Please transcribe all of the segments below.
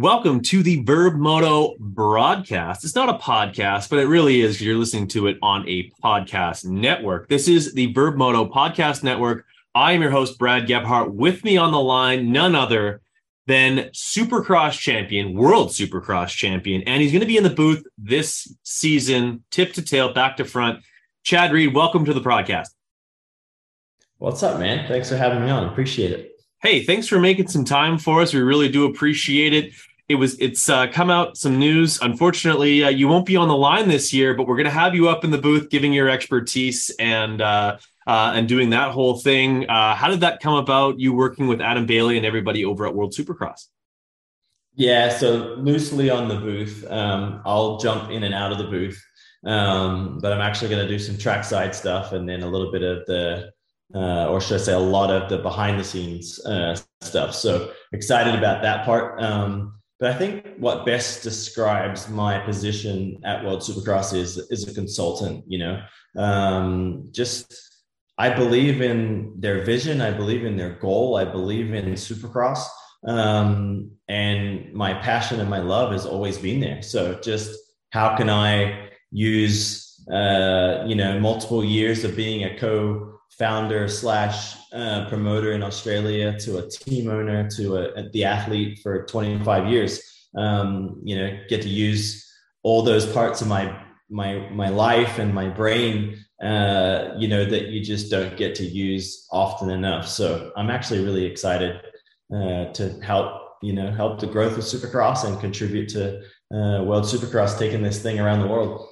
Welcome to the Vurb Moto broadcast. It's not a podcast, but it really is. You're listening to it on a podcast network. This is the Vurb Moto podcast network. I am your host, Brad Gebhart. With me on the line, none other than Supercross champion, world Supercross champion, and he's going to be in the booth this season, tip to tail, back to front. Chad Reed, welcome to the podcast. What's up, man? Thanks for having me on. Appreciate it. Hey, thanks for making some time for us. We really do appreciate it it was it's uh, come out some news. Unfortunately, uh, you won't be on the line this year, but we're going to have you up in the booth giving your expertise and uh, uh, and doing that whole thing. Uh, how did that come about? You working with Adam Bailey and everybody over at World Supercross? Yeah, so loosely on the booth. Um, I'll jump in and out of the booth, um, but I'm actually going to do some trackside stuff and then a little bit of the uh, or should I say, a lot of the behind the scenes uh, stuff. So excited about that part. Um, but I think what best describes my position at World Supercross is is a consultant. You know, um, just I believe in their vision. I believe in their goal. I believe in Supercross, um, and my passion and my love has always been there. So just how can I use uh, you know multiple years of being a co founder slash uh, promoter in Australia to a team owner to a, the athlete for 25 years. Um, you know, get to use all those parts of my my my life and my brain. Uh, you know that you just don't get to use often enough. So I'm actually really excited uh, to help you know help the growth of Supercross and contribute to uh, World Supercross taking this thing around the world.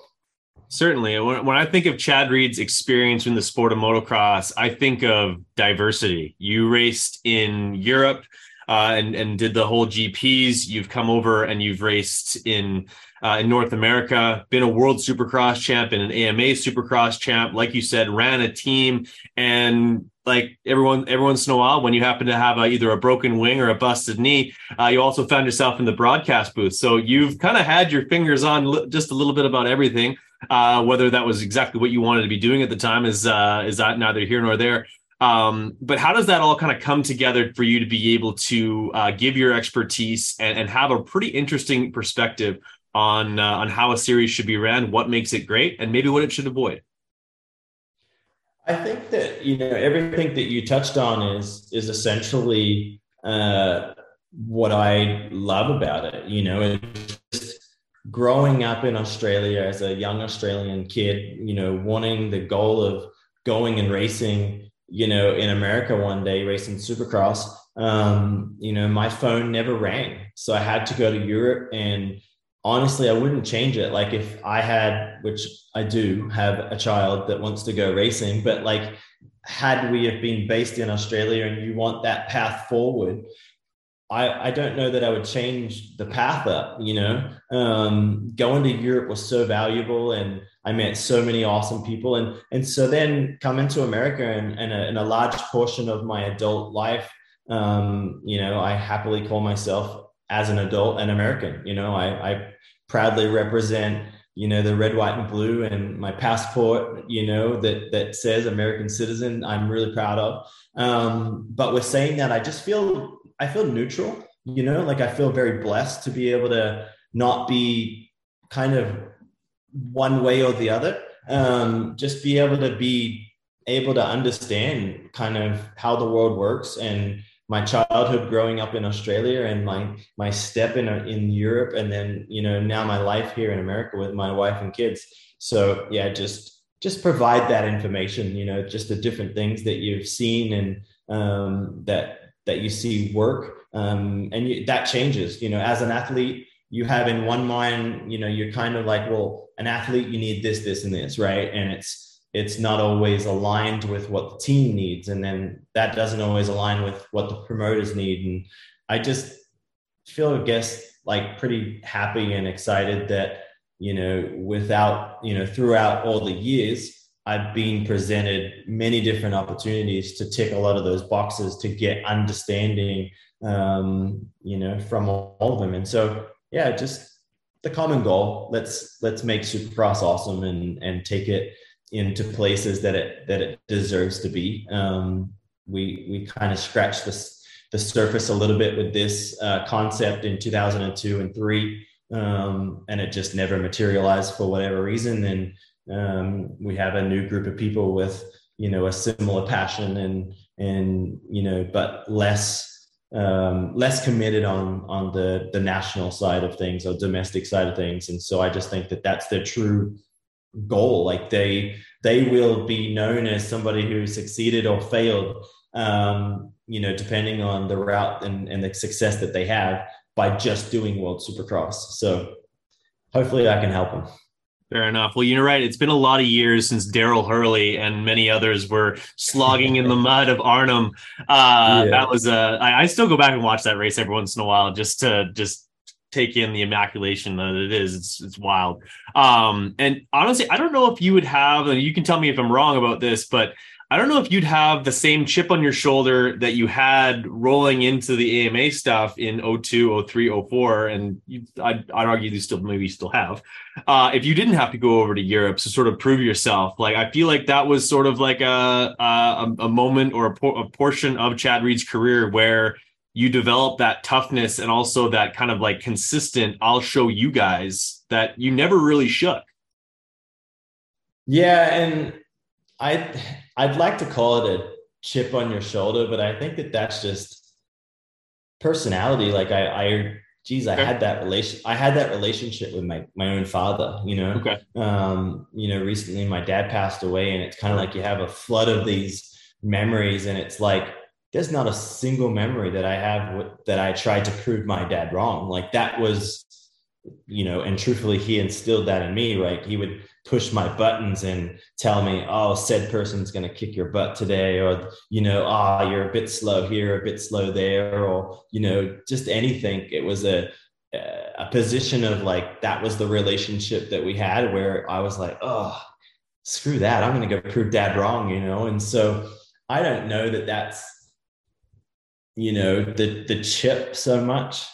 Certainly. When, when I think of Chad Reed's experience in the sport of motocross, I think of diversity. You raced in Europe uh, and, and did the whole GPs. You've come over and you've raced in uh, in North America, been a world supercross champ and an AMA supercross champ. Like you said, ran a team and like everyone, every once in a while, when you happen to have a, either a broken wing or a busted knee, uh, you also found yourself in the broadcast booth. So you've kind of had your fingers on just a little bit about everything. Uh, whether that was exactly what you wanted to be doing at the time is uh, is that neither here nor there. Um, but how does that all kind of come together for you to be able to uh, give your expertise and, and have a pretty interesting perspective on uh, on how a series should be ran, what makes it great, and maybe what it should avoid? I think that you know everything that you touched on is is essentially uh, what I love about it. You know, it's growing up in Australia as a young Australian kid, you know, wanting the goal of going and racing, you know, in America one day, racing supercross, um, you know, my phone never rang. So I had to go to Europe and honestly, I wouldn't change it. Like if I had, which I do have a child that wants to go racing, but like had we have been based in Australia and you want that path forward, I, I don't know that I would change the path up, you know. Um, going to Europe was so valuable and I met so many awesome people. And, and so then coming to America and, and, a, and a large portion of my adult life, um, you know, I happily call myself as an adult an American. You know, I, I proudly represent, you know, the red, white, and blue and my passport, you know, that that says American citizen. I'm really proud of. Um, but with saying that, I just feel I feel neutral, you know, like I feel very blessed to be able to not be kind of one way or the other. Um, just be able to be able to understand kind of how the world works and my childhood growing up in Australia and my my step in in Europe and then you know now my life here in America with my wife and kids. So yeah, just just provide that information. You know, just the different things that you've seen and um, that that you see work um, and you, that changes you know as an athlete you have in one mind you know you're kind of like well an athlete you need this this and this right? And it's it's not always aligned with what the team needs and then that doesn't always align with what the promoters need. And i just feel i guess like pretty happy and excited that you know without you know throughout all the years I've been presented many different opportunities to tick a lot of those boxes to get understanding, um, you know, from all of them. And so, yeah, just the common goal. Let's let's make Supercross awesome and and take it into places that it that it deserves to be. Um, we we kind of scratched the the surface a little bit with this uh, concept in 2002 and three, um, and it just never materialized for whatever reason. And um, we have a new group of people with you know a similar passion and and you know but less um, less committed on on the the national side of things or domestic side of things. And so i just think that that's their true goal. Like they they will be known as somebody who succeeded or failed um, you know depending on the route and, and the success that they have by just doing world supercross. So hopefully i can help them Fair enough. Well, you're right. It's been a lot of years since Daryl Hurley and many others were slogging in the mud of Arnhem. Uh, yeah. That was a. Uh, I, I still go back and watch that race every once in a while just to just take in the immaculation that it is. It's it's wild. Um, and honestly, I don't know if you would have, and you can tell me if I'm wrong about this, but I don't know if you'd have the same chip on your shoulder that you had rolling into the AMA stuff in 02, 03, 04. And you, I'd, I'd argue you still maybe still have. Uh, if you didn't have to go over to Europe to sort of prove yourself, like I feel like that was sort of like a, a, a moment or a, por- a portion of Chad Reed's career where you develop that toughness and also that kind of like consistent, I'll show you guys that you never really shook. Yeah. And I I'd like to call it a chip on your shoulder, but I think that that's just personality. Like I, I, geez, I okay. had that relation. I had that relationship with my my own father. You know, okay. Um, you know, recently my dad passed away, and it's kind of like you have a flood of these memories, and it's like there's not a single memory that I have that I tried to prove my dad wrong. Like that was, you know, and truthfully, he instilled that in me. Right, he would push my buttons and tell me, oh, said person's going to kick your butt today, or, you know, ah, oh, you're a bit slow here, a bit slow there, or, you know, just anything. It was a, a position of like, that was the relationship that we had where I was like, oh, screw that. I'm going to go prove dad wrong, you know? And so I don't know that that's, you know, the, the chip so much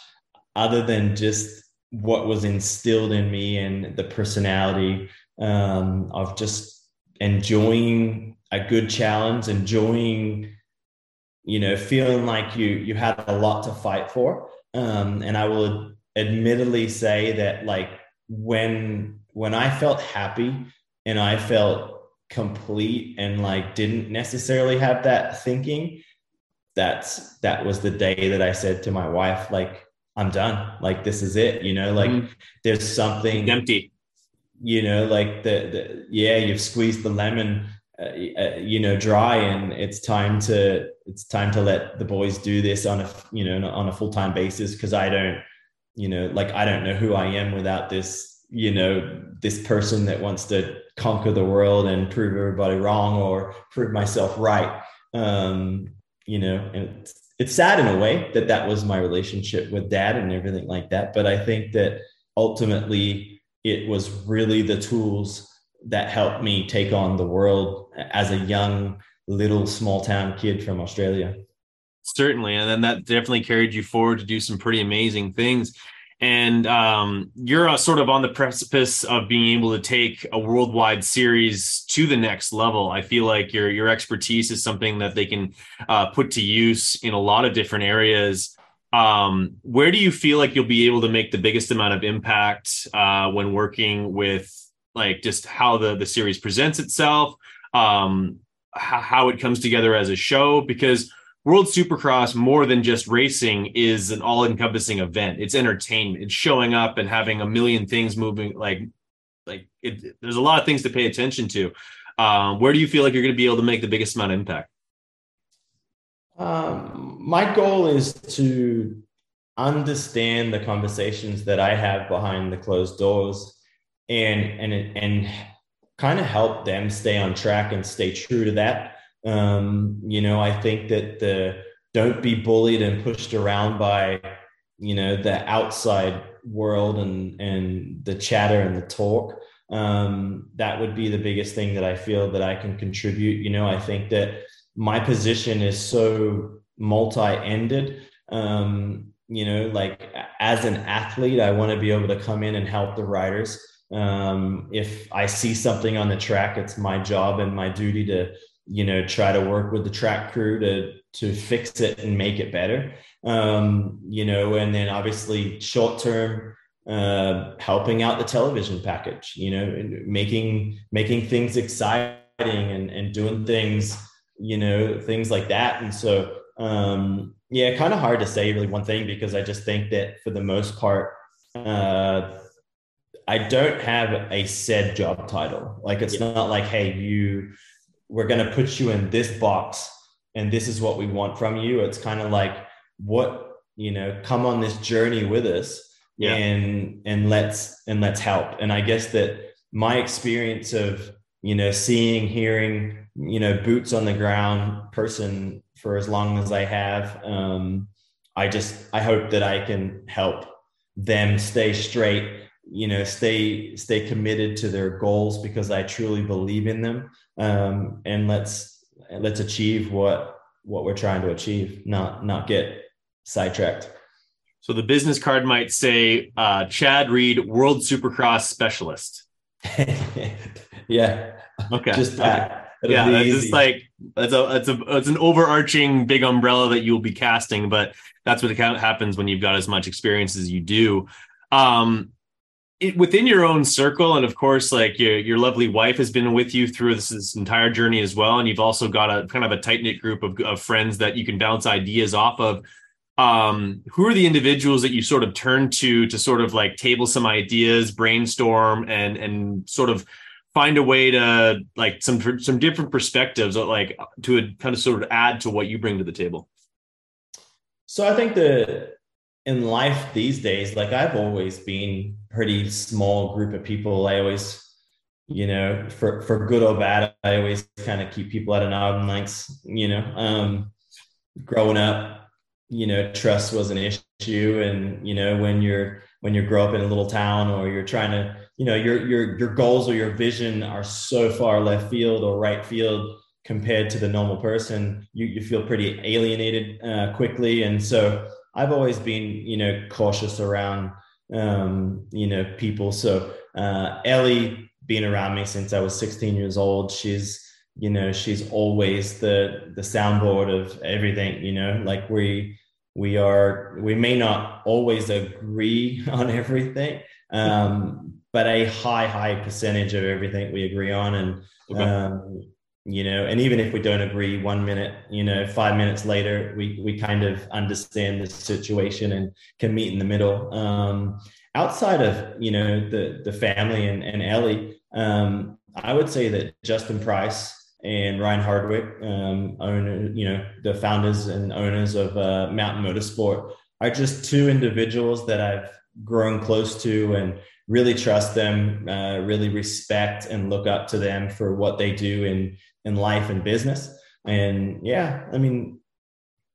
other than just what was instilled in me and the personality um, of just enjoying a good challenge, enjoying, you know, feeling like you you had a lot to fight for. Um, and I will admittedly say that like when when I felt happy and I felt complete and like didn't necessarily have that thinking, that's that was the day that I said to my wife, like, I'm done. Like this is it. You know, like mm-hmm. there's something empty you know like the, the yeah you've squeezed the lemon uh, uh, you know dry and it's time to it's time to let the boys do this on a you know on a full-time basis because i don't you know like i don't know who i am without this you know this person that wants to conquer the world and prove everybody wrong or prove myself right um you know and it's, sad in a way that that was my relationship with dad and everything like that but i think that ultimately it was really the tools that helped me take on the world as a young little small town kid from Australia. Certainly, and then that definitely carried you forward to do some pretty amazing things. And um, you're uh, sort of on the precipice of being able to take a worldwide series to the next level. I feel like your your expertise is something that they can uh, put to use in a lot of different areas um, where do you feel like you'll be able to make the biggest amount of impact uh, when working with like just how the the series presents itself um, how, how it comes together as a show because world supercross more than just racing is an all-encompassing event. It's entertainment. It's showing up and having a million things moving like like it, there's a lot of things to pay attention to. Um, where do you feel like you're going to be able to make the biggest amount of impact? Um, my goal is to understand the conversations that I have behind the closed doors and and and kind of help them stay on track and stay true to that. Um, you know, I think that the don't be bullied and pushed around by you know the outside world and and the chatter and the talk. Um, that would be the biggest thing that I feel that I can contribute. You know, I think that my position is so multi-ended. Um, you know like as an athlete i want to be able to come in and help the riders. Um, if i see something on the track it's my job and my duty to you know try to work with the track crew to to fix it and make it better. Um, you know, and then obviously short term uh, helping out the television package, you know, making making things exciting and, and doing things, you know, things like that. And so um, yeah, kind of hard to say really one thing because I just think that for the most part, uh, I don't have a said job title. Like it's yeah. not like, hey, you, we're going to put you in this box and this is what we want from you. It's kind of like, what, you know, come on this journey with us yeah. and, and let's, and let's help. And I guess that my experience of, you know, seeing, hearing, you know, boots on the ground person for as long as I have, um, I just, I hope that I can help them stay straight you know stay stay committed to their goals because i truly believe in them um, and let's let's achieve what what we're trying to achieve not not get sidetracked. So the business card might say uh, chad reed world supercross specialist. Yeah. Okay. Just that. It'll yeah that's just like it's a it's a it's an overarching big umbrella that you'll be casting but that's what happens when you've got as much experience as you do. Um it, within your own circle, and of course, like your your lovely wife has been with you through this, this entire journey as well, and you've also got a kind of a tight knit group of, of friends that you can bounce ideas off of. Um, who are the individuals that you sort of turn to to sort of like table some ideas, brainstorm, and and sort of find a way to like some some different perspectives, like to kind of sort of add to what you bring to the table. So I think the in life these days, like I've always been pretty small group of people. I always, you know, for for good or bad, I always kind of keep people at an arm length. You know, um, growing up, you know, trust was an issue, and you know, when you're when you grow up in a little town or you're trying to, you know, your your your goals or your vision are so far left field or right field compared to the normal person, you you feel pretty alienated uh, quickly, and so I've always been, you know, cautious around, um, you know, people. So uh, Ellie, being around me since I was 16 years old, she's, you know, she's always the the soundboard of everything. You know, like we we are we may not always agree on everything, um, but a high high percentage of everything we agree on, and okay. um, you know and even if we don't agree one minute you know five minutes later we we kind of understand the situation and can meet in the middle. Um, outside of you know the the family and, and ellie um, i would say that justin price and ryan hardwick um, owner you know the founders and owners of uh, mountain motorsport are just two individuals that i've grown close to and really trust them, uh, really respect and look up to them for what they do in in life and business. And yeah, I mean,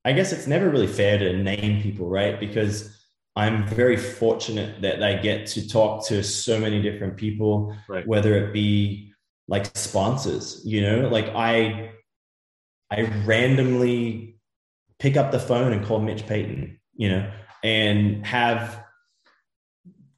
I guess it's never really fair to name people, right? Because I'm very fortunate that I get to talk to so many different people, right. whether it be like sponsors, you know, like I I randomly pick up the phone and call Mitch Payton, you know, and have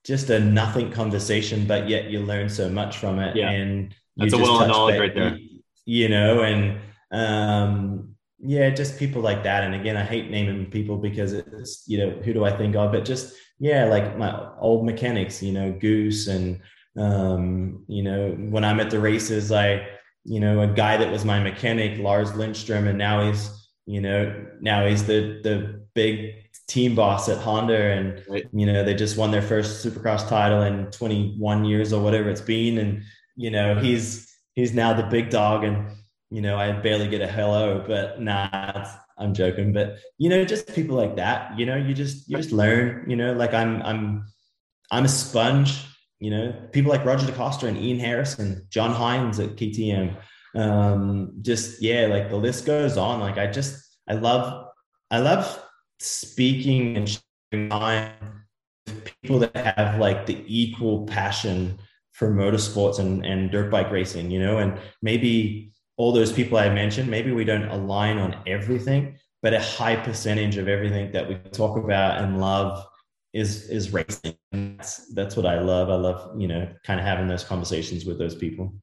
just a nothing conversation, but yet you learn so much from it. Yeah. And that's a well of knowledge right there. You know, and um, yeah, just people like that. And again, I hate naming people because it's, you know, who do I think of? But just, yeah, like my old mechanics, you know, Goose and, um, you know, when I'm at the races, I, you know, a guy that was my mechanic, Lars Lindstrom, and now he's, you know, now he's the, the big team boss at Honda, and right. you know they just won their first Supercross title in 21 years or whatever it's been, and you know he's he's now the big dog, and you know I barely get a hello, but nah, I'm joking, but you know just people like that, you know you just you just learn, you know like I'm I'm I'm a sponge, you know. People like Roger DeCoster and Ian Harrison, John Hines at KTM, um, just yeah, like the list goes on. Like I just I love I love speaking and sharing mind with people that have like the equal passion for motorsports and, and dirt bike racing, you know, and maybe all those people I mentioned, maybe we don't align on everything, but a high percentage of everything that we talk about and love is is racing. And that's that's what I love. I love, you know, kind of having those conversations with those people.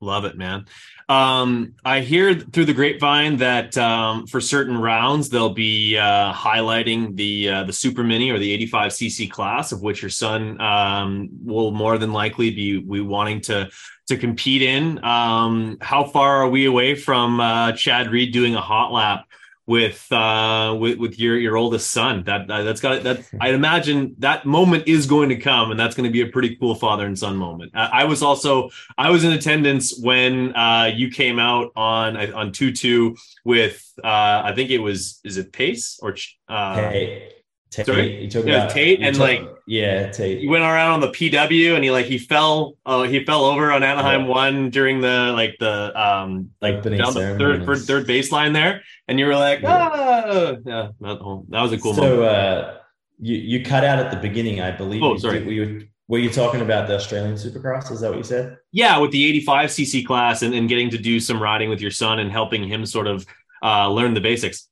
Love it, man. Um, I hear through the grapevine that um, for certain rounds they'll be uh, highlighting the uh, the super mini or the 85 cc class, of which your son um, will more than likely be we wanting to to compete in. Um, how far are we away from uh, Chad Reed doing a hot lap with uh with, with your your oldest son. That that's got that i imagine that moment is going to come and that's going to be a pretty cool father and son moment. I, I was also i was in attendance when uh you came out on on 2-2 with uh i think it was is it pace or uh hey Tate, Sorry? You yeah, about, Tate and like yeah, Tate. He went around on the PW and he like he fell Oh, he fell over on Anaheim yeah. one during the like the um like the third for third baseline there and you were like ah yeah that, that was a cool so, moment. uh you you cut out at the beginning I believe. Oh sorry. Were you, were you talking about the Australian Supercross? Is that what you said? Yeah, with the 85 cc class and, and getting to do some riding with your son and helping him sort of uh learn the basics.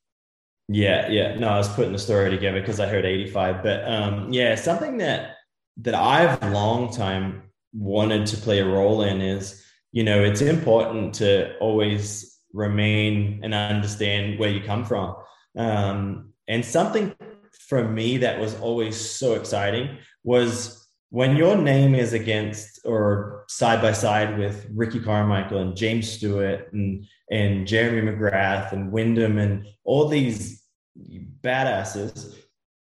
Yeah, yeah. No, I was putting the story together because I heard 85. But um, yeah, something that that I've long time wanted to play a role in is, you know, it's important to always remain and understand where you come from. Um, and something for me that was always so exciting was when your name is against or side by side with Ricky Carmichael and James Stewart and and Jeremy McGrath and Windham and all these badasses,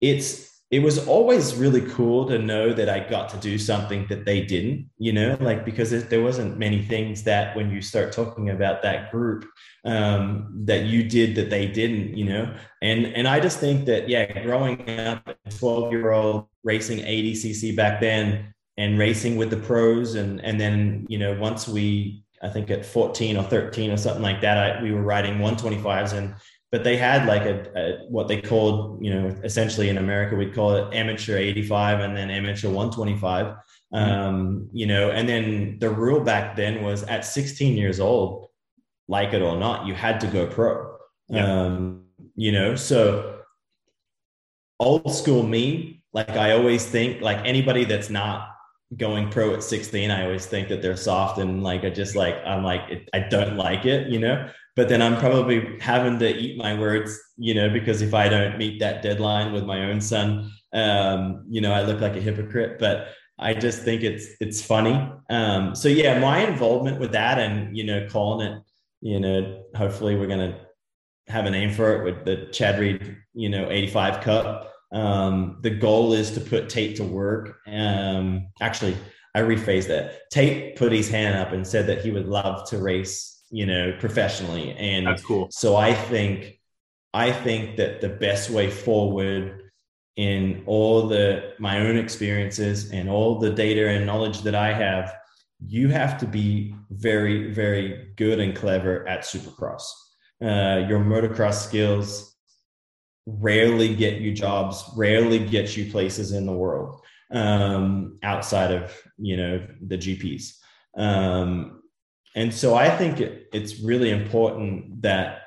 it's it was always really cool to know that I got to do something that they didn't, you know, like because it, there wasn't many things that when you start talking about that group um, that you did that they didn't, you know, and and I just think that yeah, growing up, twelve year old racing eighty cc back then and racing with the pros, and and then you know once we I think at 14 or 13 or something like that, I, we were riding 125s and but they had like a, a, what they called you know essentially in america we'd call it amateur 85 and then amateur 125 mm-hmm. um, you know and then the rule back then was at 16 years old like it or not you had to go pro yeah. um, you know so old school me like i always think like anybody that's not going pro at 16 i always think that they're soft and like i just like i'm like i don't like it you know but then I'm probably having to eat my words, you know, because if I don't meet that deadline with my own son, um, you know, I look like a hypocrite. But I just think it's it's funny. Um, so yeah, my involvement with that and you know, calling it, you know, hopefully we're gonna have a name for it with the Chad Reed, you know, 85 Cup. Um, the goal is to put Tate to work. Um, actually, I rephrase that. Tate put his hand up and said that he would love to race you know, professionally. And that's cool. So I think, I think that the best way forward in all the my own experiences and all the data and knowledge that I have, you have to be very, very good and clever at supercross. Uh, your motocross skills rarely get you jobs, rarely get you places in the world um, outside of you know the GPS. Um, and so I think it, it's really important that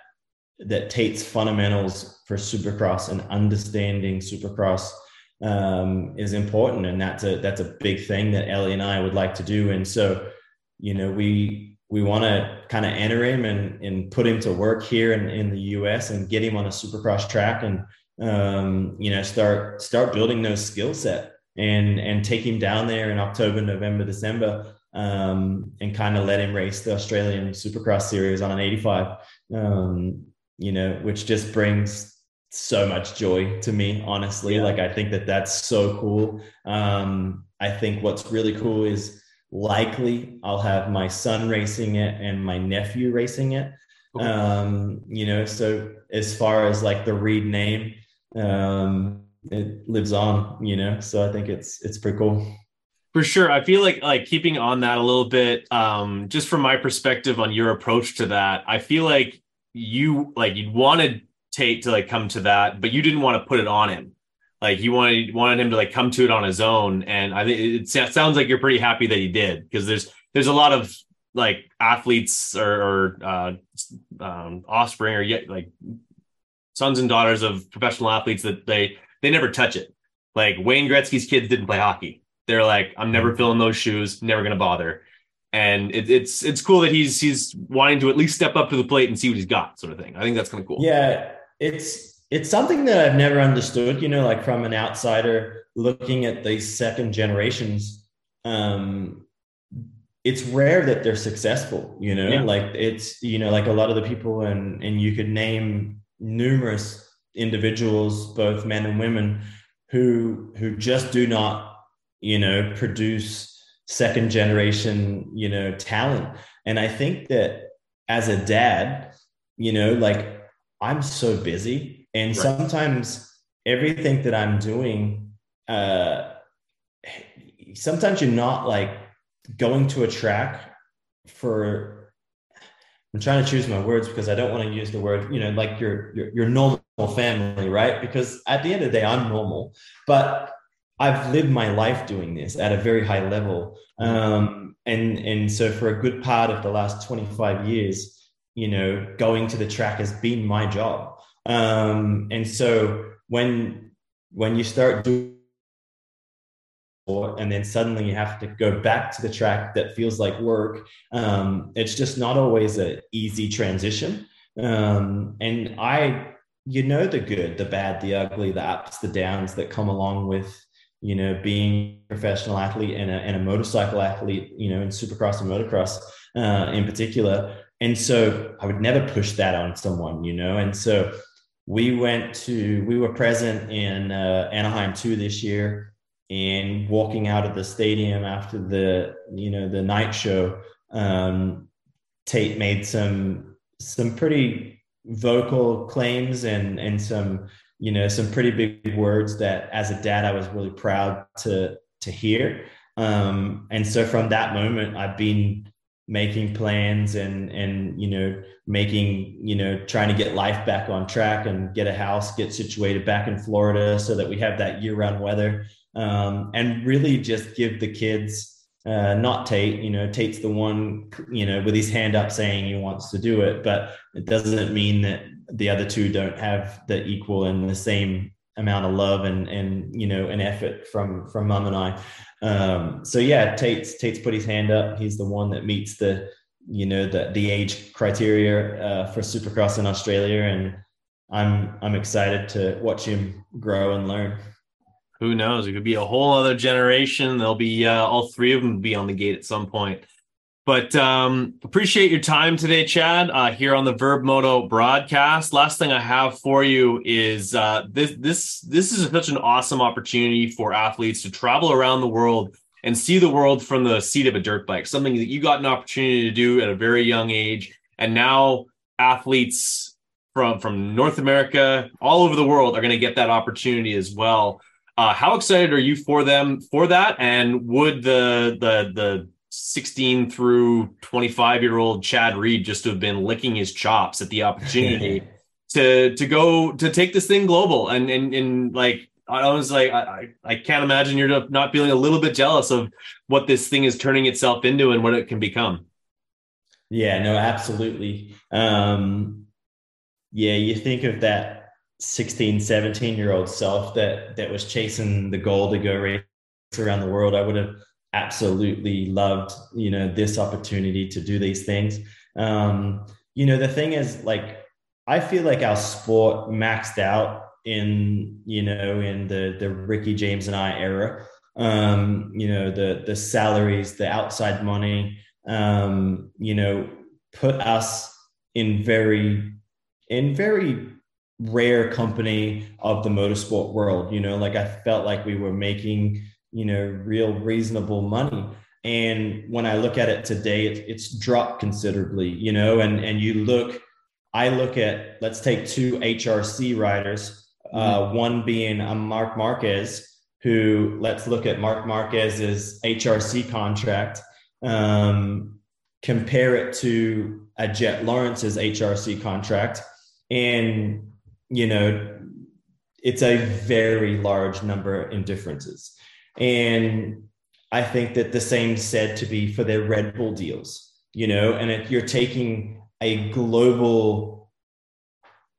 that Tate's fundamentals for Supercross and understanding Supercross um, is important, and that's a that's a big thing that Ellie and I would like to do. And so, you know, we we want to kind of enter him and and put him to work here in, in the U.S. and get him on a Supercross track, and um, you know, start start building those skill set and and take him down there in October, November, December um, and kind of let him race the Australian Supercross series on an 85, um, you know, which just brings so much joy to me, honestly. Yeah. Like, I think that that's so cool. Um, I think what's really cool is likely I'll have my son racing it and my nephew racing it. Okay. Um, you know, so as far as like the Reed name, um, it lives on, you know, so I think it's, it's pretty cool. For sure. I feel like like keeping on that a little bit, um, just from my perspective on your approach to that, I feel like you like you'd wanted Tate to like come to that, but you didn't want to put it on him. Like you wanted wanted him to like come to it on his own. And I think it, it sounds like you're pretty happy that he did because there's there's a lot of like athletes or, or uh, um, offspring or yet like sons and daughters of professional athletes that they they never touch it. Like Wayne Gretzky's kids didn't play hockey they're like, I'm never mm-hmm. filling those shoes, never gonna bother. and it, it's it's cool that he's he's wanting to at least step up to the plate and see what he's got, sort of thing. I think that's kind of cool. Yeah, it's it's something that I've never understood. You know, like from an outsider looking at these second generations, um, it's rare that they're successful. You know, yeah. like it's you know like a lot of the people and and you could name numerous individuals, both men and women, who who just do not you know produce second generation, you know, talent. And I think that as a dad, you know, like I'm so busy and right. sometimes everything that I'm doing, uh, sometimes you're not like going to a track for I'm trying to choose my words because I don't want to use the word, you know, like your, your your normal family, right? Because at the end of the day, I'm normal, but I've lived my life doing this at a very high level. Um, and, and so for a good part of the last 25 years, you know, going to the track has been my job. Um, and so when, when you start doing and then suddenly you have to go back to the track that feels like work um, it's just not always an easy transition um, and i you know the good the bad the ugly the ups the downs that come along with you know, being a professional athlete and a, and a motorcycle athlete, you know, in supercross and motocross uh, in particular. And so I would never push that on someone, you know. And so we went to, we were present in uh, Anaheim 2 this year and walking out of the stadium after the, you know, the night show, um, Tate made some, some pretty vocal claims and, and some, you know some pretty big words that as a dad i was really proud to to hear. Um, and so from that moment i've been making plans and and you know making you know trying to get life back on track and get a house get situated back in florida so that we have that year-round weather um, and really just give the kids uh, not tate you know tate's the one you know with his hand up saying he wants to do it but it doesn't mean that the other two don't have the equal and the same amount of love and and you know an effort from from mum and I. Um, so yeah, Tate's Tate's put his hand up. He's the one that meets the you know the the age criteria uh, for Supercross in Australia, and I'm I'm excited to watch him grow and learn. Who knows? It could be a whole other generation. There'll be uh, all three of them be on the gate at some point. But um, appreciate your time today, Chad, uh, here on the Vurb Moto broadcast. Last thing I have for you is uh, this this this is such an awesome opportunity for athletes to travel around the world and see the world from the seat of a dirt bike. Something that you got an opportunity to do at a very young age, and now athletes from from North America, all over the world, are going to get that opportunity as well. Uh, how excited are you for them for that? And would the the the 16 through 25 year old Chad Reed just to have been licking his chops at the opportunity to to go to take this thing global and and and like I was like I I can't imagine you're not feeling a little bit jealous of what this thing is turning itself into and what it can become. Yeah, no, absolutely. Um yeah, you think of that 16, 17 year old self that that was chasing the goal to go race around the world. I would have absolutely loved you know this opportunity to do these things. Um you know the thing is like i feel like our sport maxed out in you know in the the ricky james and i era. Um you know the the salaries the outside money um you know put us in very in very rare company of the motorsport world. You know like i felt like we were making you know real reasonable money. And when i look at it today it, it's dropped considerably you know and and you look i look at let's take two hrc riders uh, mm-hmm. one being a marc marquez who let's look at marc marquez's hrc contract um, compare it to a jett lawrence's hrc contract. And you know it's a very large number in differences and I think that the same said to be for their Red Bull deals, you know, and if you're taking a global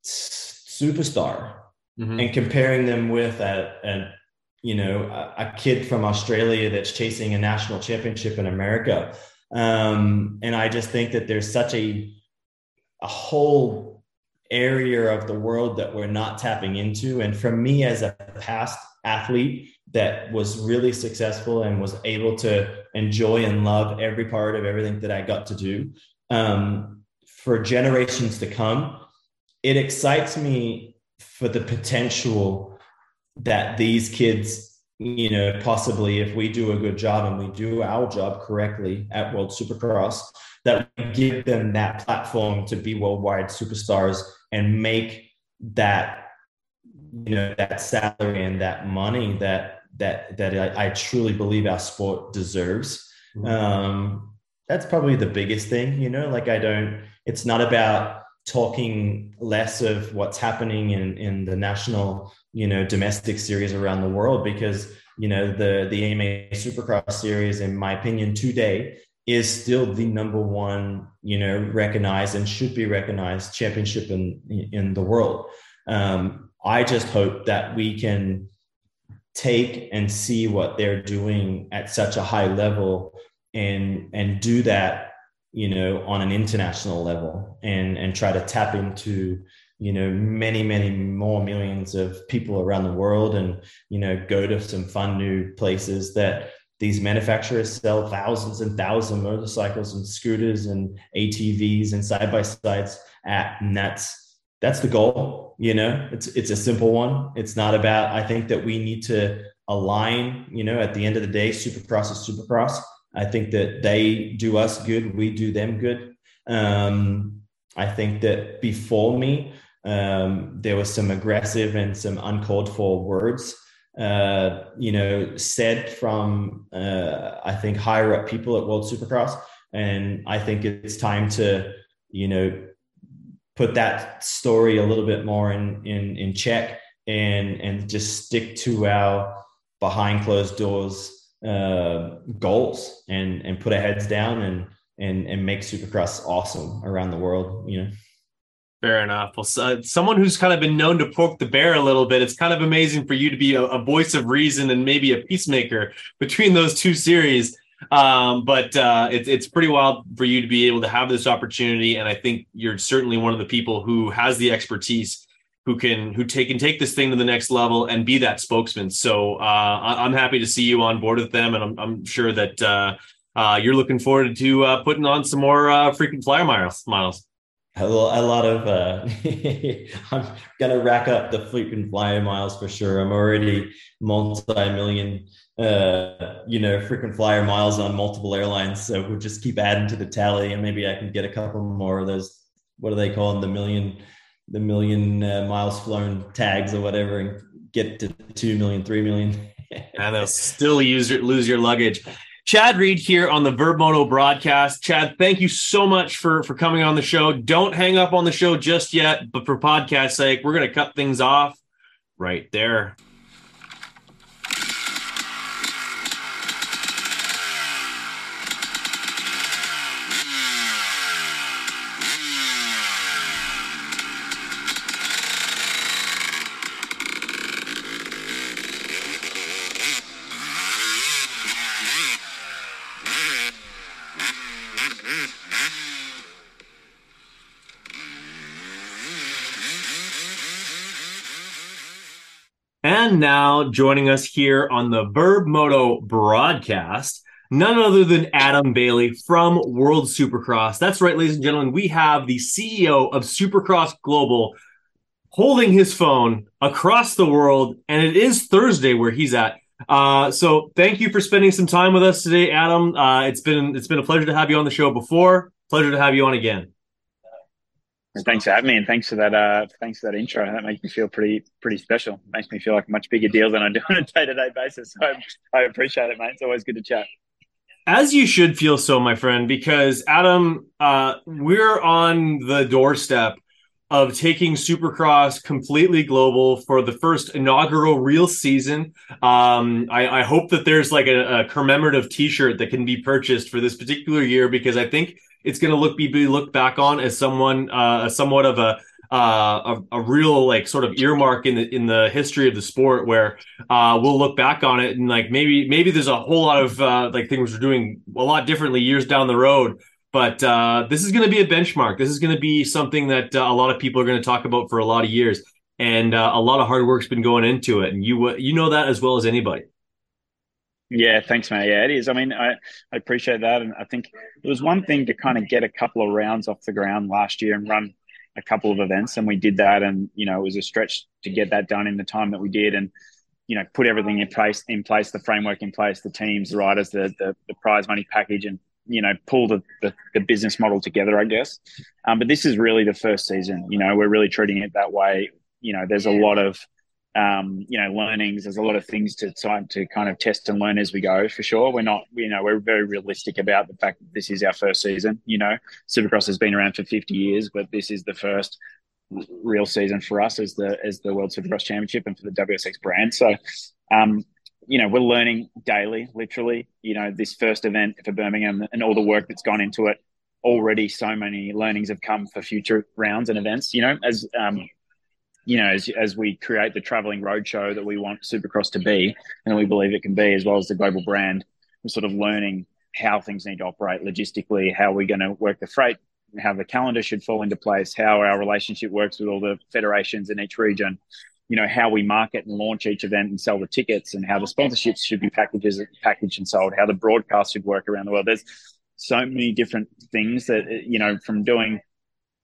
superstar mm-hmm. and comparing them with a, a you know, a, a, kid from Australia that's chasing a national championship in America. Um, and I just think that there's such a a whole area of the world that we're not tapping into. And for me, as a past athlete that was really successful and was able to enjoy and love every part of everything that I got to do, um, for generations to come, it excites me for the potential that these kids you know, possibly if we do a good job and we do our job correctly at World Supercross, that we give them that platform to be worldwide superstars and make that, you know, that salary and that money that that that I, I truly believe our sport deserves. Mm-hmm. Um, that's probably the biggest thing, you know. Like I don't. It's not about talking less of what's happening in in the national you know domestic series around the world because you know the the AMA Supercross series, in my opinion, today is still the number one you know recognized and should be recognized championship in in the world. Um, I just hope that we can take and see what they're doing at such a high level and and do that you know on an international level and and try to tap into you know many many more millions of people around the world and you know go to some fun new places that these manufacturers sell thousands and thousands of motorcycles and scooters and ATVs and side by sides at and that's that's the goal you know? It's it's a simple one. It's not about i think that we need to align you know at the end of the day supercross is supercross. I think that they do us good we do them good. Um i think that before me um, there was some aggressive and some uncalled for words, uh, you know, said from uh, I think higher up people at World Supercross, and I think it's time to you know put that story a little bit more in in in check and and just stick to our behind closed doors uh, goals and and put our heads down and and and make Supercross awesome around the world. You know. Fair enough. Well, uh, someone who's kind of been known to poke the bear a little bit, it's kind of amazing for you to be a, a voice of reason and maybe a peacemaker between those two series. Um, but uh, it, it's pretty wild for you to be able to have this opportunity, and I think you're certainly one of the people who has the expertise, who can who take and take this thing to the next level and be that spokesman. So uh, I, am happy to see you on board with them, and I'm, I'm sure that uh, uh, you're looking forward to uh, putting on some more frequent flyer miles. Miles a lot of uh, i'm gonna rack up the frequent flyer miles for sure i'm already multi-million uh, you know frequent flyer miles on multiple airlines so we'll just keep adding to the tally and maybe i can get a couple more of those what do they call them the million the million uh, miles flown tags or whatever and get to 2 million 3 million and they'll still use your, lose your luggage Chad Reed here on the Vurb Moto broadcast. Chad, thank you so much for for coming on the show. Don't hang up on the show just yet, but for podcast sake, we're going to cut things off right there. And now joining us here on the Vurb Moto broadcast, none other than Adam Bailey from World Supercross. That's right, ladies and gentlemen, we have the CEO of Supercross Global holding his phone across the world, and it is Thursday where he's at. Uh, so thank you for spending some time with us today, Adam. Uh, it's been it's been a pleasure to have you on the show before. Pleasure to have you on again. Thanks for having me, and thanks for that. Uh, thanks for that intro. That makes me feel pretty pretty special. Makes me feel like a much bigger deal than I do on a day to day basis. So I, I appreciate it, mate. It's always good to chat. As you should feel so, my friend, because Adam, uh, we're on the doorstep of taking Supercross completely global for the first inaugural real season. Um, I, I, hope that there's like a, a commemorative T-shirt that can be purchased for this particular year because I think it's going to look be, be looked back on as someone uh, somewhat of a uh, a, a, real like sort of earmark in the in the history of the sport where uh, we'll look back on it and like maybe maybe there's a whole lot of uh, like things we're doing a lot differently years down the road. But uh, this is going to be a benchmark. This is going to be something that uh, a lot of people are going to talk about for a lot of years, and uh, a lot of hard work's been going into it. And you you know that as well as anybody. Yeah, thanks, mate. Yeah, it is. I mean, I, I appreciate that. And I think it was one thing to kind of get a couple of rounds off the ground last year and run a couple of events. And we did that. And, you know, it was a stretch to get that done in the time that we did. And, you know, put everything in place, in place, the framework in place, the teams, the riders, the, the, the prize money package, and, you know, pull the, the, the business model together, I guess. Um, but this is really the first season. You know, we're really treating it that way. You know, there's a lot of, um, you know, learnings. There's a lot of things to time to kind of test and learn as we go. For sure, we're not, you know, we're very realistic about the fact that this is our first season. You know, Supercross has been around for 50 years, but this is the first real season for us as the as the World Supercross Championship and for the WSX brand. So, um, you know, we're learning daily, literally. You know, this first event for Birmingham and all the work that's gone into it. Already, so many learnings have come for future rounds and events. You know, as um, you know, as, as we create the traveling roadshow that we want Supercross to be, and we believe it can be, as well as the global brand, we're sort of learning how things need to operate logistically, how we're going to work the freight, how the calendar should fall into place, how our relationship works with all the federations in each region, you know, how we market and launch each event and sell the tickets, and how the sponsorships should be packages packaged and sold, how the broadcast should work around the world. There's so many different things that you know from doing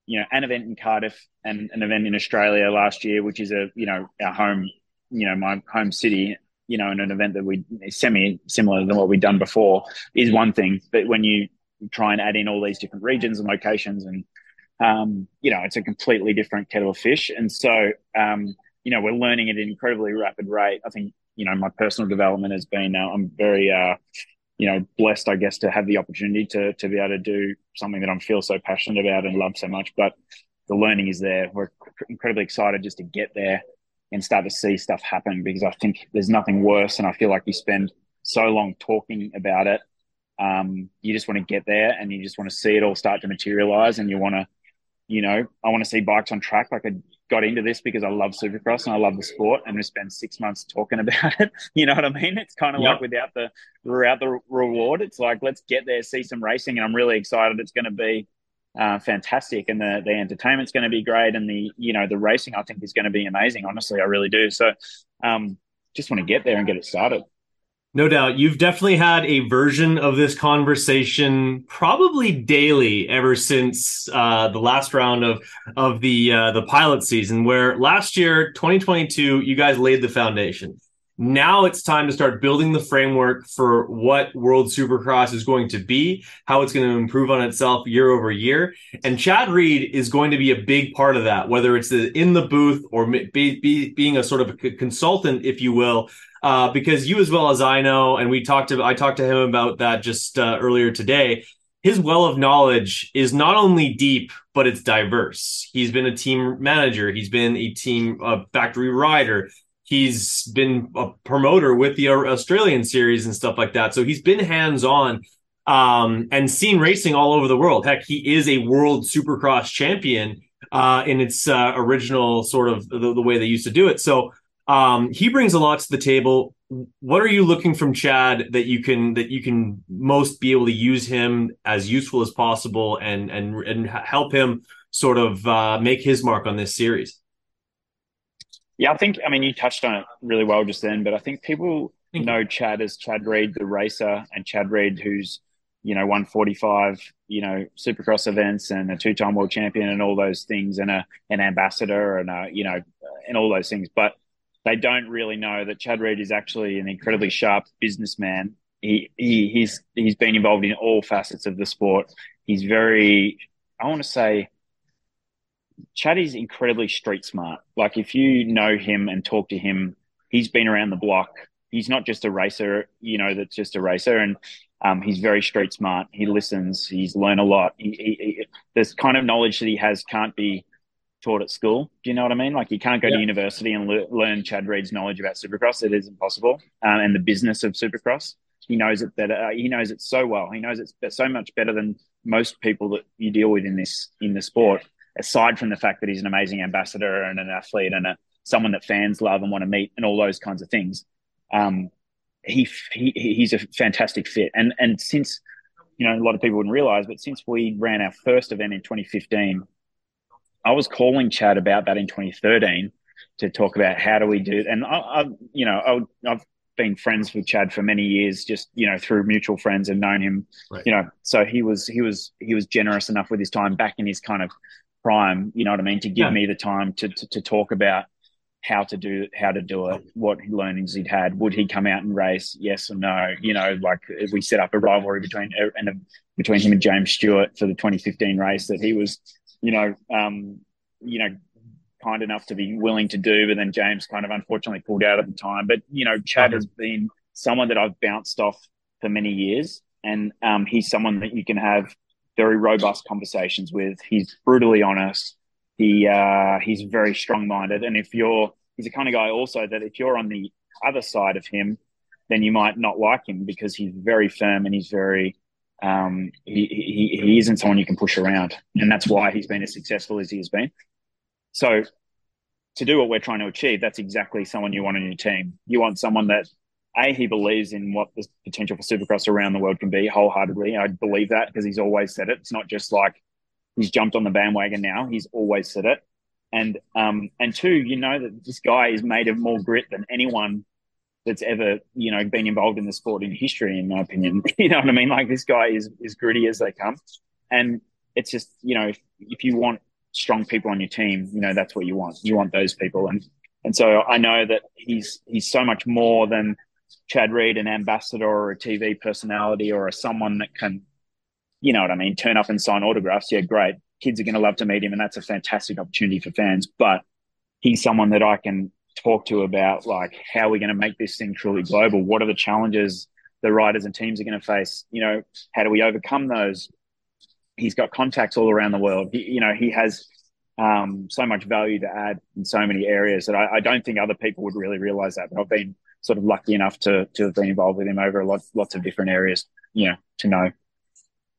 you know, an event in Cardiff and an event in Australia last year, which is a, you know, our home, you know, my home city, you know, and an event that we semi similar than what we've done before is one thing. But when you try and add in all these different regions and locations and, um, you know, it's a completely different kettle of fish. And so, um, you know, we're learning at an incredibly rapid rate. I think, you know, my personal development has been, uh, I'm very, uh, you know, blessed, I guess, to have the opportunity to to be able to do something that I feel so passionate about and love so much. But the learning is there. We're incredibly excited just to get there and start to see stuff happen because I think there's nothing worse. And I feel like you spend so long talking about it. Um, you just want to get there and you just want to see it all start to materialize and you want to, you know, I want to see bikes on track like a got into this because I love Supercross and I love the sport, and we spend six months talking about it. You know what I mean? It's kind of yep. like without the without the reward, it's like let's get there, see some racing, and I'm really excited. It's going to be uh, fantastic, and the the entertainment's going to be great, and the you know the racing I think is going to be amazing. Honestly, I really do. So, um, just want to get there and get it started. No doubt. You've definitely had a version of this conversation probably daily ever since uh, the last round of of the uh, the pilot season, where last year, 2022, you guys laid the foundation. Now it's time to start building the framework for what World Supercross is going to be, how it's going to improve on itself year over year. And Chad Reed is going to be a big part of that, whether it's in the booth or be, be, being a sort of a consultant, if you will, uh, because you as well as I know, and we talked to I talked to him about that just uh, earlier today. His well of knowledge is not only deep, but it's diverse. He's been a team manager. He's been a team uh, factory rider. He's been a promoter with the Australian series and stuff like that. So he's been hands on um, and seen racing all over the world. Heck, he is a world supercross champion uh, in its uh, original sort of the, the, way they used to do it. So um, he brings a lot to the table. What are you looking from Chad that you can that you can most be able to use him as useful as possible and and and help him sort of uh, make his mark on this series? Yeah, I think I mean you touched on it really well just then, but I think people Thank know you. Chad as Chad Reed, the racer, and Chad Reed, who's you know won 45 you know supercross events and a two-time world champion and all those things and a an ambassador and a you know and all those things but they don't really know that Chad Reed is actually an incredibly sharp businessman. He, he he's he's been involved in all facets of the sport. He's very, I want to say, Chad is incredibly street smart. Like if you know him and talk to him, he's been around the block. He's not just a racer, you know, that's just a racer, and um, he's very street smart. He listens. He's learned a lot. He, he, he, this kind of knowledge that he has can't be taught at school. Do you know what I mean? Like you can't go yeah. to university and le- learn Chad Reed's knowledge about Supercross. It is impossible. Um, and the business of Supercross, he knows it better. Uh, he knows it so well. He knows it so much better than most people that you deal with in this in the sport. Aside from the fact that he's an amazing ambassador and an athlete and a, someone that fans love and want to meet and all those kinds of things, um, he, he he's a fantastic fit. And and since you know a lot of people wouldn't realize, but since we ran our first event in 2015, I was calling Chad about that in 2013 to talk about how do we do. And I, I you know, I, I've been friends with Chad for many years, just you know through mutual friends and known him. Right. You know, so he was he was he was generous enough with his time back in his kind of prime. You know what I mean? To give yeah. me the time to, to to talk about how to do how to do it, what learnings he'd had. Would he come out and race? Yes or no? You know, like we set up a rivalry between and between him and James Stewart for the 2015 race that he was, you know, um, you know, kind enough to be willing to do, but then James kind of unfortunately pulled out at the time. But you know, Chad has been someone that I've bounced off for many years, and um, he's someone that you can have very robust conversations with. He's brutally honest. He uh, he's very strong minded, and if you're he's the kind of guy also that if you're on the other side of him, then you might not like him because he's very firm and he's very um, he, he, he isn't someone you can push around, and that's why he's been as successful as he has been. So to do what we're trying to achieve, that's exactly someone you want on your team. You want someone that a he believes in what the potential for Supercross around the world can be wholeheartedly. I believe that because he's always said it. It's not just like he's jumped on the bandwagon now. He's always said it. And um and two, you know that this guy is made of more grit than anyone that's ever you know been involved in the sport in history, in my opinion. you know what I mean? Like this guy is as gritty as they come, and it's just you know if, if you want strong people on your team, you know, that's what you want. You want those people. And and so I know that he's he's so much more than Chad Reed, an ambassador or a TV personality or a someone that can, you know what I mean, turn up and sign autographs. Yeah, great. Kids are going to love to meet him, and that's a fantastic opportunity for fans. But he's someone that I can talk to about like how we're going to make this thing truly global. What are the challenges the riders and teams are going to face? You know, how do we overcome those? he's got contacts all around the world. He, you know, he has um, so much value to add in so many areas that I, I, don't think other people would really realize that. But I've been sort of lucky enough to to have been involved with him over lots lots of different areas. You know, to know.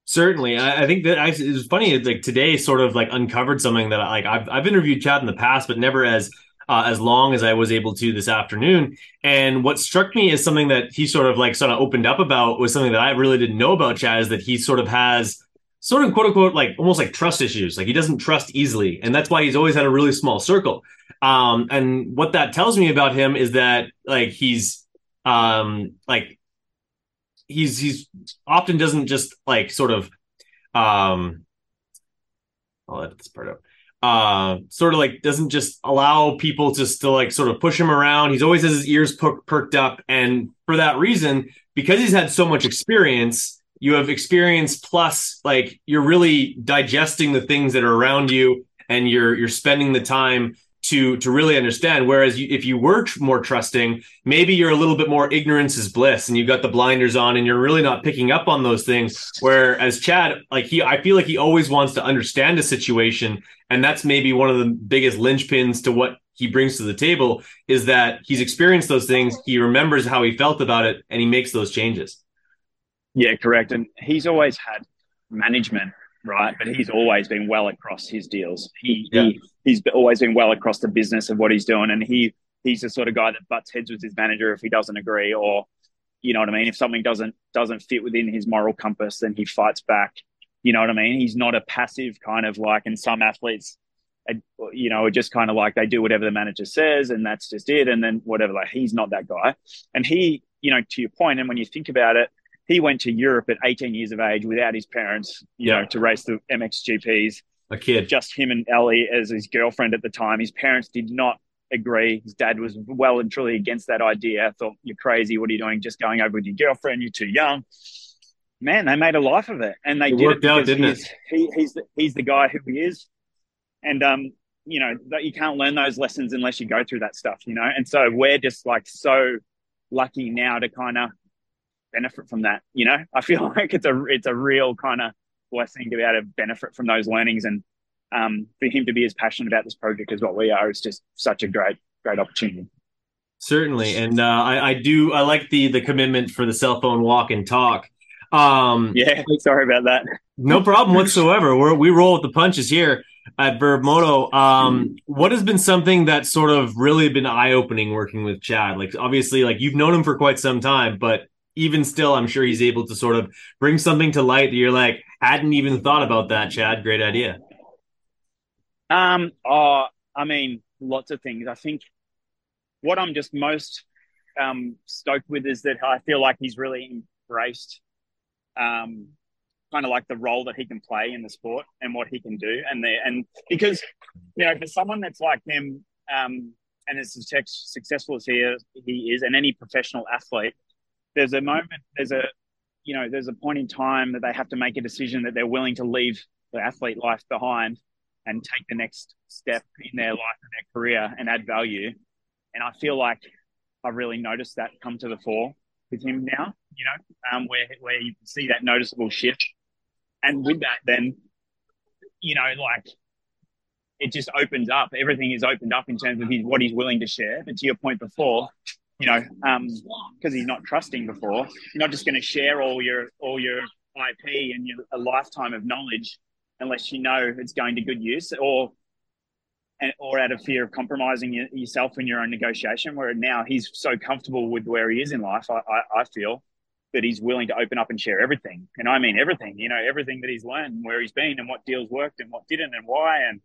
Certainly, I, I think that I, it was funny. Like today, sort of like uncovered something that I, like I've I've interviewed Chad in the past, but never as uh, as long as I was able to this afternoon. And what struck me as something that he sort of like sort of opened up about was something that I really didn't know about Chad is that he sort of has sort of quote unquote like almost like trust issues. Like he doesn't trust easily, and that's why he's always had a really small circle. Um, and what that tells me about him is that like he's um like he's he's often doesn't just like sort of um I'll edit this part out. Uh, sort of like doesn't just allow people just to like sort of push him around. He's always has his ears per- perked up, and for that reason, because he's had so much experience, you have experience plus like you're really digesting the things that are around you and you're you're spending the time to to really understand. Whereas you, if you were tr- more trusting maybe you're a little bit more ignorance is bliss and you've got the blinders on and you're really not picking up on those things. Whereas chad like he i feel like he always wants to understand a situation and that's maybe one of the biggest linchpins to what he brings to the table is that he's experienced those things he remembers how he felt about it and he makes those changes yeah, correct. And he's always had management, right? But he's always been well across his deals. He, yeah. he he's always been well across the business of what he's doing, and he he's the sort of guy that butts heads with his manager if he doesn't agree, or you know what I mean. If something doesn't doesn't fit within his moral compass, then he fights back. You know what I mean? He's not a passive kind of like, and some athletes, uh, you know, are just kind of like they do whatever the manager says, and that's just it, and then whatever. Like he's not that guy, and he, you know, to your point, and when you think about it he went to Europe at 18 years of age without his parents, you yeah. know, to race the MXGPs. A kid. Just him and Ellie as his girlfriend at the time. His parents did not agree. His dad was well and truly against that idea. Thought, you're crazy. What are you doing? Just going over with your girlfriend. You're too young. Man, they made a life of it. And they it did worked it out, didn't it? He, he's, the, he's the guy who he is. And, um, you know, that you can't learn those lessons unless you go through that stuff, you know? And so we're just like so lucky now to kind of benefit from that. You know, I feel like it's a it's a real kind of blessing to be able to benefit from those learnings, and um, for him to be as passionate about this project as what we are is just such a great great opportunity. Certainly, and uh, I, I do I like the the commitment for the cell phone walk and talk. Um, yeah, sorry about that. no problem whatsoever. We're, we roll with the punches here. at Vurb Moto. Um, what has been something that's sort of really been eye opening working with Chad? Like, obviously, like you've known him for quite some time, but even still, I'm sure he's able to sort of bring something to light that you're like, hadn't even thought about that, Chad. Great idea. Um, oh, I mean, lots of things. I think what I'm just most um, stoked with is that I feel like he's really embraced um, kind of like the role that he can play in the sport and what he can do. And the and because you know, for someone that's like him, um, and as successful as he is, he is, and any professional athlete, there's a moment, there's a you know, there's a point in time that they have to make a decision that they're willing to leave the athlete life behind and take the next step in their life and their career and add value. And I feel like I've really noticed that come to the fore with him now, you know, um, where, where you see that noticeable shift. And with that, then, you know, like it just opens up. Everything is opened up in terms of his, what he's willing to share. But to your point before, you know, because um, he's not trusting before, you're not just going to share all your all your IP and your a lifetime of knowledge unless you know it's going to good use or and, or out of fear of compromising yourself in your own negotiation. Where now he's so comfortable with where he is in life, I, I, I, feel that he's willing to open up and share everything, and I mean everything. You know, everything that he's learned, where he's been, and what deals worked and what didn't, and why. And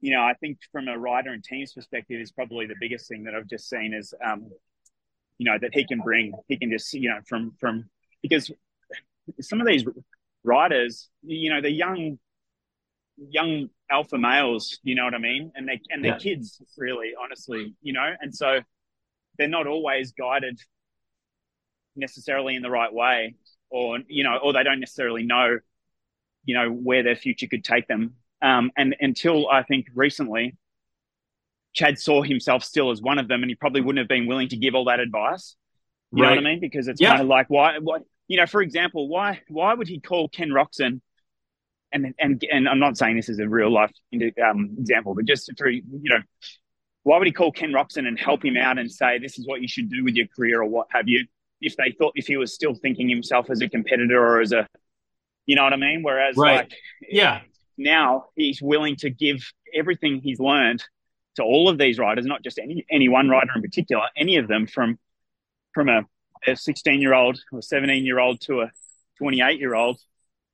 you know, I think from a rider and team's perspective, is probably the biggest thing that I've just seen is, um, you know, that he can bring. He can just, you know, from from because some of these riders, you know, they're young, young alpha males. You know what I mean? And they and they're yeah. kids, really, honestly. You know, and so they're not always guided necessarily in the right way, or you know, or they don't necessarily know, you know, where their future could take them. Um, and until I think recently, Chad saw himself still as one of them, and he probably wouldn't have been willing to give all that advice. You right. know what I mean? Because it's yeah. kind of like why, why, you know, for example, why why would he call Ken Roczen? And and and I'm not saying this is a real life um, example, but just through you know, why would he call Ken Roczen and help him out and say this is what you should do with your career or what have you? If they thought if he was still thinking himself as a competitor or as a, you know what I mean? Whereas right. like yeah, now he's willing to give everything he's learned to all of these riders, not just any any one rider in particular, any of them from from a a 16 year old or 17 year old to a 28 year old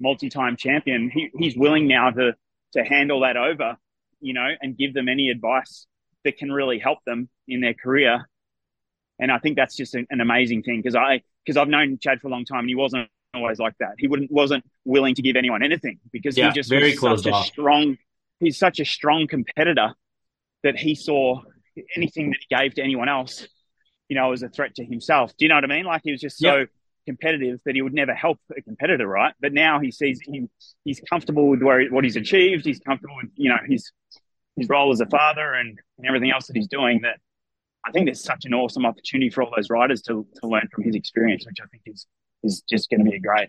multi-time champion he, he's willing now to to handle that over you know and give them any advice that can really help them in their career. And i think that's just an, an amazing thing because i because i've known chad for a long time and he wasn't always like that he wouldn't wasn't willing to give anyone anything because yeah, he just very was such off. a strong he's such a strong competitor that he saw anything that he gave to anyone else you know, as a threat to himself. Do you know what I mean? Like he was just so yep. competitive that he would never help a competitor, right? But now he sees him, he's comfortable with where what he's achieved. He's comfortable with, you know, his his role as a father and, and everything else that he's doing. That I think there's such an awesome opportunity for all those riders to to learn from his experience, which I think is is just going to be great.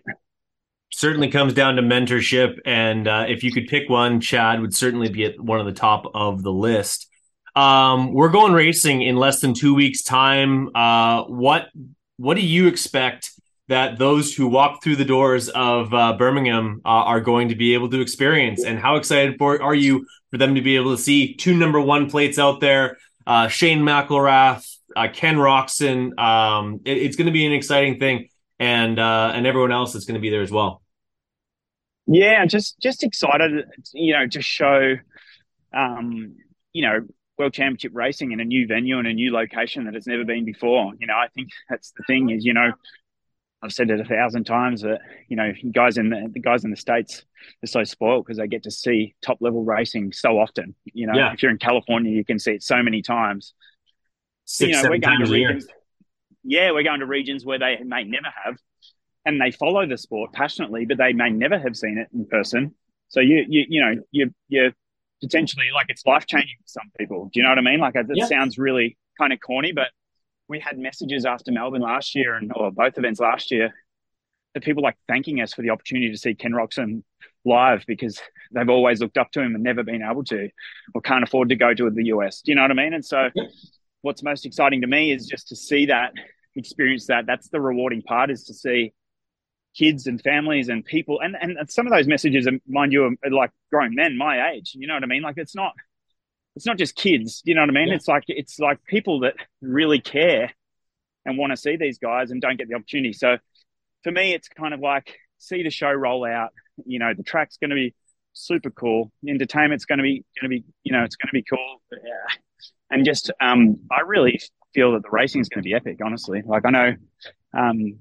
Certainly comes down to mentorship, and uh, if you could pick one, Chad would certainly be at one of the top of the list. Um, we're going racing in less than two weeks' time. Uh, what what do you expect that those who walk through the doors of uh, Birmingham uh, are going to be able to experience? And how excited for are you for them to be able to see two number one plates out there? Uh, Shane McElrath, uh, Ken Roczen. Um, it, it's going to be an exciting thing, and uh, and everyone else is going to be there as well. Yeah, just just excited, you know, to show, um, you know, World Championship racing in a new venue and a new location that it's never been before. You know, I think that's the thing is, you know, I've said it a thousand times that you know guys in the, the guys in the states are so spoiled because they get to see top level racing so often. You know, yeah. if you're in California, you can see it so many times. Six, you know, we're going to. Yeah, we're going to regions where they may never have, and they follow the sport passionately, but they may never have seen it in person. So you you you know you you potentially like it's life changing for some people. Do you know what I mean? Like it yeah. sounds really kind of corny, but we had messages after Melbourne last year and or both events last year that people like thanking us for the opportunity to see Ken Roczen live because they've always looked up to him and never been able to or can't afford to go to the US. Do you know what I mean? And so yeah. what's most exciting to me is just to see that, experience that. That's the rewarding part is to see kids and families and people. And, and some of those messages, mind you, are like grown men my age. You know what I mean? Like it's not, it's not just kids. You know what I mean? Yeah. It's like, it's like people that really care and want to see these guys and don't get the opportunity. So for me, it's kind of like see the show roll out. You know, the track's going to be super cool. Entertainment's going to be going to be you know it's going to be cool. Yeah. And just um, I really feel that the racing is going to be epic. Honestly, like I know, um,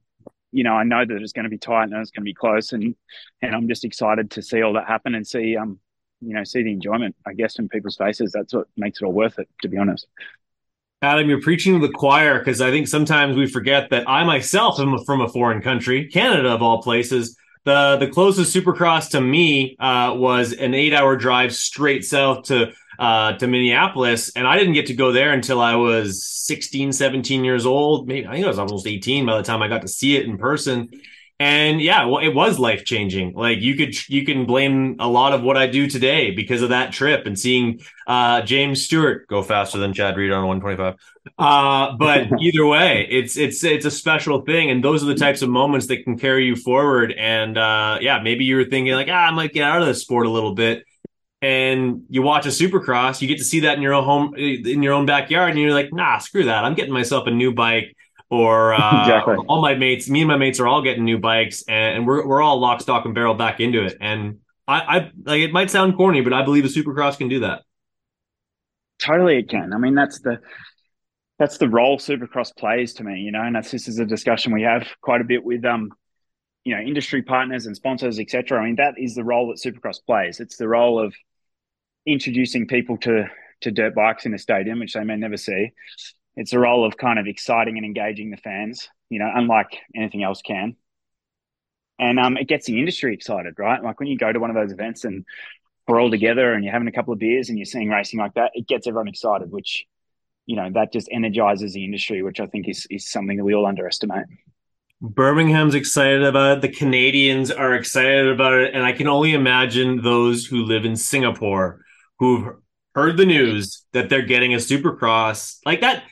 you know, I know that it's going to be tight and it's going to be close, and and I'm just excited to see all that happen and see um, you know, see the enjoyment. I guess in people's faces. That's what makes it all worth it. To be honest. Adam, you're preaching to the choir because I think sometimes we forget that I myself am from a foreign country, Canada of all places. The the closest Supercross to me uh, was an eight hour drive straight south to uh, to Minneapolis, and I didn't get to go there until I was 16, 17 years old. Maybe I think I was almost 18 by the time I got to see it in person. And yeah well it was life changing like you could you can blame a lot of what i do today because of that trip and seeing uh, james stewart go faster than chad reed on 125 uh, but either way it's it's it's a special thing and those are the types of moments that can carry you forward. And uh, yeah maybe you were thinking like ah, i might get out of this sport a little bit and you watch a supercross you get to see that in your own home in your own backyard and you're like nah screw that i'm getting myself a new bike or uh, exactly. all my mates, me and my mates are all getting new bikes, and, and, we're we're all lock, stock, and barrel back into it. And I, I like it might sound corny, but I believe a Supercross can do that. Totally, it can. I mean, that's the that's the role Supercross plays to me, you know, and that's this is a discussion we have quite a bit with um, you know, industry partners and sponsors, etc. I mean, that is the role that Supercross plays. It's the role of introducing people to to dirt bikes in a stadium, which they may never see, it's the role of kind of exciting and engaging the fans, you know, unlike anything else can. And um, it gets the industry excited, right? Like when you go to one of those events and we're all together and you're having a couple of beers and you're seeing racing like that, it gets everyone excited, which, you know, that just energizes the industry, which I think is, is something that we all underestimate. Birmingham's excited about it. The Canadians are excited about it. And I can only imagine those who live in Singapore who've heard the news that they're getting a supercross like that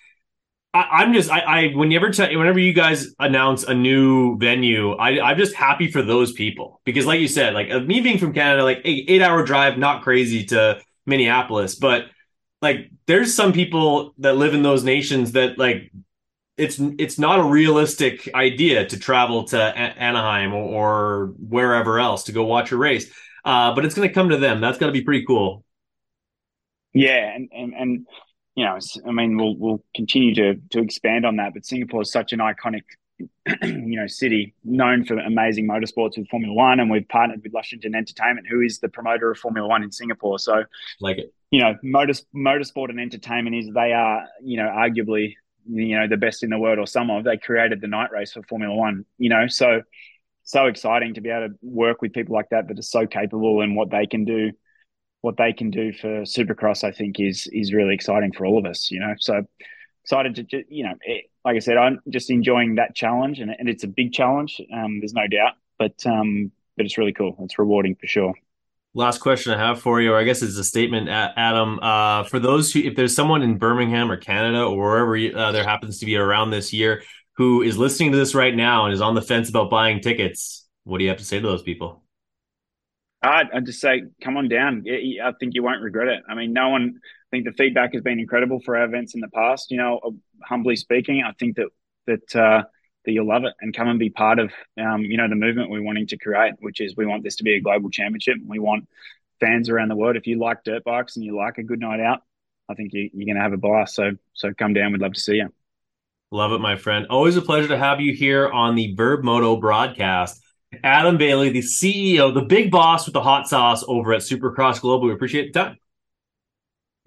I, am just I, I whenever t- whenever you guys announce a new venue, I, I'm just happy for those people because, like you said, like uh, me being from Canada, like eight, eight hour drive, not crazy to Minneapolis, but like there's some people that live in those nations that like it's it's not a realistic idea to travel to a- Anaheim or, or, wherever else to go watch a race. Uh, but it's going to come to them. That's going to be pretty cool. Yeah, and and and you know, I mean, we'll we'll continue to to expand on that. But Singapore is such an iconic, you know, city known for amazing motorsports with Formula One, and we've partnered with Lushington Entertainment, who is the promoter of Formula One in Singapore. So, like it, you know, motor, motorsport and entertainment is they are, you know, arguably, you know, the best in the world, or some of. They created the night race for Formula One. You know, so so exciting to be able to work with people like that that are so capable and what they can do what they can do for Supercross, I think is is really exciting for all of us. You know, so excited to you know, it, like I said, I'm just enjoying that challenge, and, and it's a big challenge. Um, there's no doubt, but um, but it's really cool. It's rewarding for sure. Last question I have for you, or I guess it's a statement, Adam. Uh, for those who, if there's someone in Birmingham or Canada or wherever uh, there happens to be around this year who is listening to this right now and is on the fence about buying tickets, what do you have to say to those people? I'd, I'd just say, come on down. I think you won't regret it. I mean, no one. I think the feedback has been incredible for our events in the past. You know, uh, humbly speaking, I think that that uh, that you'll love it and come and be part of um, you know the movement we're wanting to create, which is we want this to be a global championship. We want fans around the world. If you like dirt bikes and you like a good night out, I think you, you're going to have a blast. So so come down. We'd love to see you. Love it, my friend. Always a pleasure to have you here on the Vurb Moto broadcast. Adam Bailey, the CEO, the big boss with the hot sauce over at Supercross Global. We appreciate the time.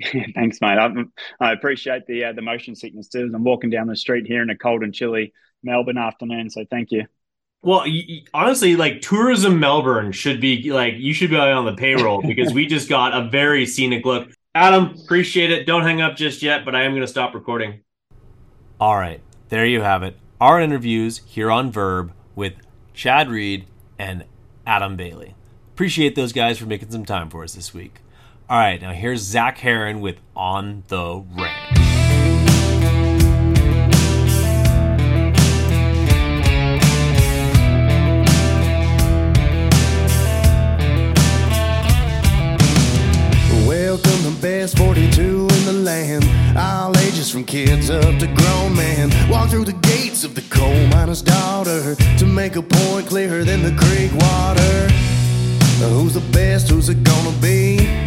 Thanks, mate. I, I appreciate the uh, the motion sickness too. I'm walking down the street here in a cold and chilly Melbourne afternoon. So thank you. Well, honestly, like tourism Melbourne should be like you should be on the payroll because we just got a very scenic look. Adam, appreciate it. Don't hang up just yet, but I am going to stop recording. All right, there you have it. Our interviews here on Vurb with Chad Reed, and Adam Bailey. Appreciate those guys for making some time for us this week. All right, now here's Zach Heron with On the Range. best, 42 in the land. All ages from kids up to grown men. Walk through the gates of the coal miner's daughter to make a point clearer than the creek water. Who's the best? Who's it gonna be?